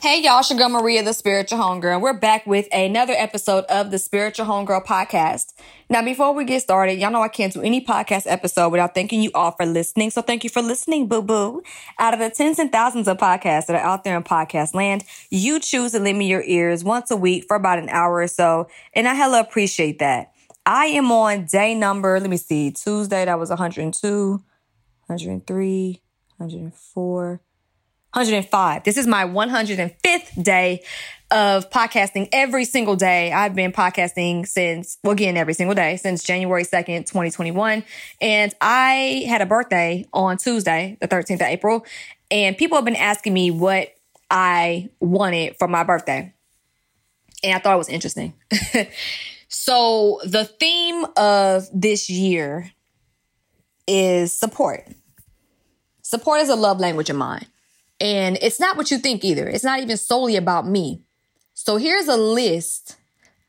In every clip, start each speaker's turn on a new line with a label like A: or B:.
A: Hey y'all, Sugar Maria, the Spiritual Homegirl, and we're back with another episode of the Spiritual Homegirl podcast. Now, before we get started, y'all know I can't do any podcast episode without thanking you all for listening. So thank you for listening, boo boo. Out of the tens and thousands of podcasts that are out there in podcast land, you choose to lend me your ears once a week for about an hour or so. And I hella appreciate that. I am on day number, let me see, Tuesday, that was 102, 103, 104. 105. This is my 105th day of podcasting every single day. I've been podcasting since, well, again, every single day since January 2nd, 2021. And I had a birthday on Tuesday, the 13th of April. And people have been asking me what I wanted for my birthday. And I thought it was interesting. so the theme of this year is support. Support is a love language of mine. And it's not what you think either. It's not even solely about me. So here's a list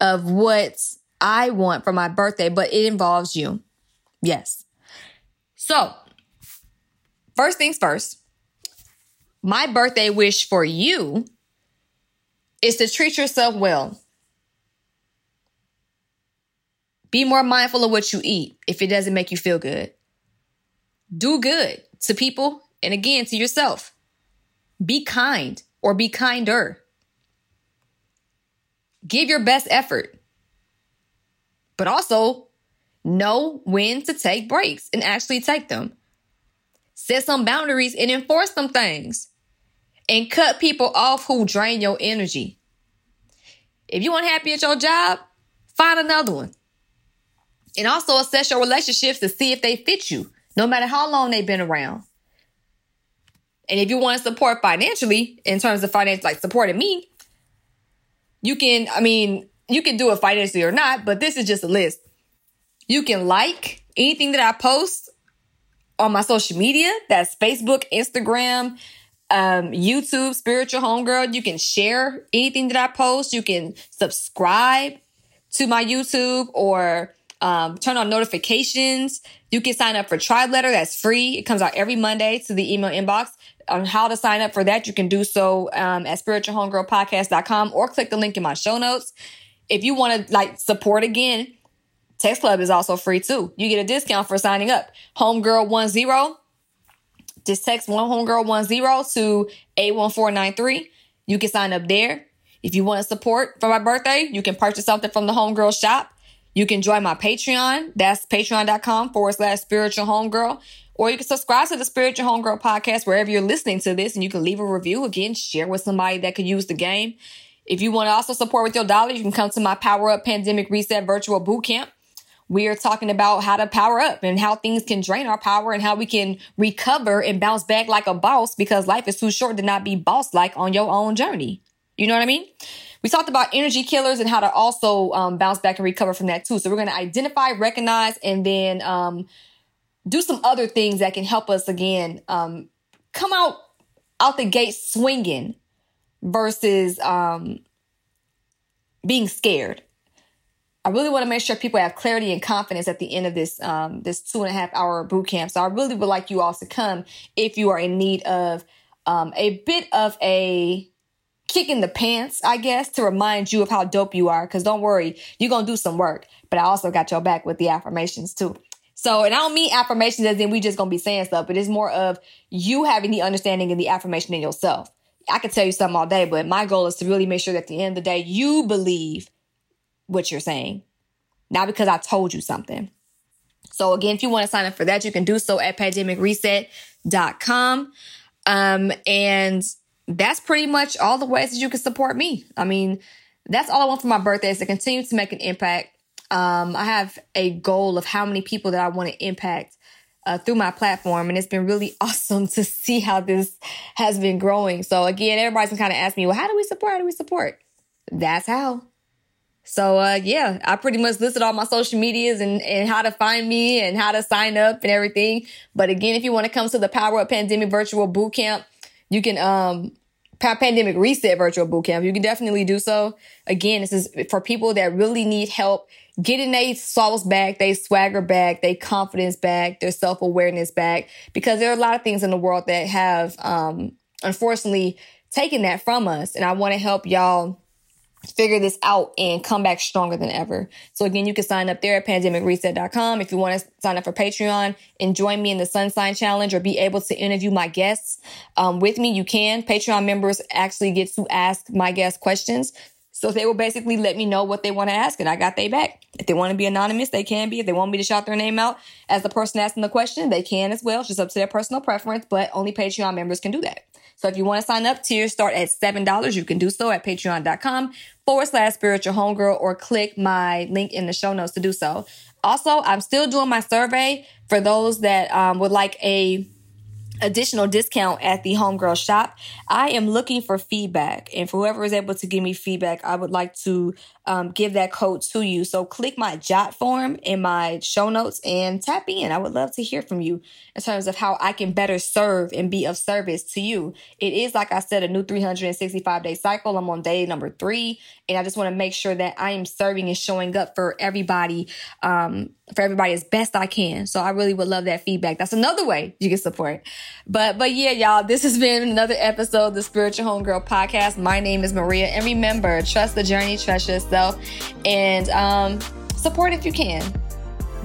A: of what I want for my birthday, but it involves you. Yes. So, first things first, my birthday wish for you is to treat yourself well. Be more mindful of what you eat if it doesn't make you feel good. Do good to people and again to yourself. Be kind or be kinder. Give your best effort. But also know when to take breaks and actually take them. Set some boundaries and enforce some things. And cut people off who drain your energy. If you're unhappy at your job, find another one. And also assess your relationships to see if they fit you, no matter how long they've been around. And if you want to support financially, in terms of finance, like supporting me, you can, I mean, you can do it financially or not, but this is just a list. You can like anything that I post on my social media. That's Facebook, Instagram, um, YouTube, Spiritual Homegirl. You can share anything that I post. You can subscribe to my YouTube or um, turn on notifications. You can sign up for Tribe Letter. That's free. It comes out every Monday to the email inbox on how to sign up for that, you can do so um, at spiritualhomegirlpodcast.com or click the link in my show notes. If you want to like support again, Text Club is also free too. You get a discount for signing up. Homegirl10, just text one homegirl10 to 81493. You can sign up there. If you want to support for my birthday, you can purchase something from the Homegirl shop. You can join my Patreon. That's patreon.com forward slash spiritual homegirl. Or you can subscribe to the Spiritual Homegirl podcast wherever you're listening to this and you can leave a review. Again, share with somebody that could use the game. If you want to also support with your dollar, you can come to my Power Up Pandemic Reset Virtual Boot Camp. We are talking about how to power up and how things can drain our power and how we can recover and bounce back like a boss because life is too short to not be boss like on your own journey. You know what I mean? We talked about energy killers and how to also um, bounce back and recover from that too. So we're going to identify, recognize, and then um, do some other things that can help us again um, come out out the gate swinging versus um, being scared. I really want to make sure people have clarity and confidence at the end of this um, this two and a half hour boot camp. So I really would like you all to come if you are in need of um, a bit of a kick in the pants, I guess, to remind you of how dope you are. Because don't worry, you're gonna do some work. But I also got your back with the affirmations too. So, and I don't mean affirmations as in we just gonna be saying stuff, but it's more of you having the understanding and the affirmation in yourself. I could tell you something all day, but my goal is to really make sure that at the end of the day, you believe what you're saying. Not because I told you something. So again, if you want to sign up for that, you can do so at pandemicreset.com. Um, and that's pretty much all the ways that you can support me. I mean, that's all I want for my birthday is to continue to make an impact um, I have a goal of how many people that I want to impact uh, through my platform. And it's been really awesome to see how this has been growing. So again, everybody everybody's kind of ask me, well, how do we support? How do we support? That's how. So uh, yeah, I pretty much listed all my social medias and, and how to find me and how to sign up and everything. But again, if you want to come to the Power Up Pandemic Virtual Bootcamp, You can um pandemic reset virtual boot camp. You can definitely do so. Again, this is for people that really need help getting their sauce back, their swagger back, their confidence back, their self awareness back, because there are a lot of things in the world that have, um, unfortunately taken that from us. And I want to help y'all figure this out and come back stronger than ever. So again, you can sign up there at pandemicreset.com. If you want to sign up for Patreon and join me in the Sunshine Challenge or be able to interview my guests um, with me, you can. Patreon members actually get to ask my guests questions. So they will basically let me know what they want to ask, and I got they back. If they want to be anonymous, they can be. If they want me to shout their name out as the person asking the question, they can as well. It's just up to their personal preference, but only Patreon members can do that. So if you want to sign up, tiers start at $7. You can do so at patreon.com forward slash spiritual homegirl or click my link in the show notes to do so. Also, I'm still doing my survey for those that um, would like a additional discount at the homegirl shop. I am looking for feedback, and for whoever is able to give me feedback, I would like to um, give that code to you. So click my Jotform in my show notes and tap in. I would love to hear from you in terms of how I can better serve and be of service to you. It is, like I said, a new 365 day cycle. I'm on day number three, and I just want to make sure that I am serving and showing up for everybody, um, for everybody as best I can. So I really would love that feedback. That's another way you can support. But, but yeah, y'all, this has been another episode of the Spiritual Homegirl podcast. My name is Maria, and remember, trust the journey, trust yourself and um, support if you can.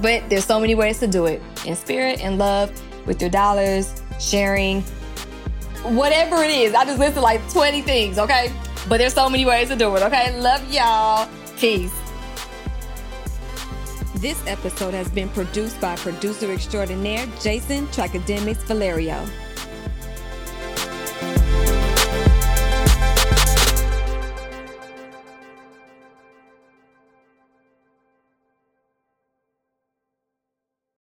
A: But there's so many ways to do it in spirit and love with your dollars, sharing, whatever it is. I just listed like 20 things, okay? But there's so many ways to do it, okay? Love y'all. Peace. This episode has been produced by producer extraordinaire Jason Tracademics Valerio.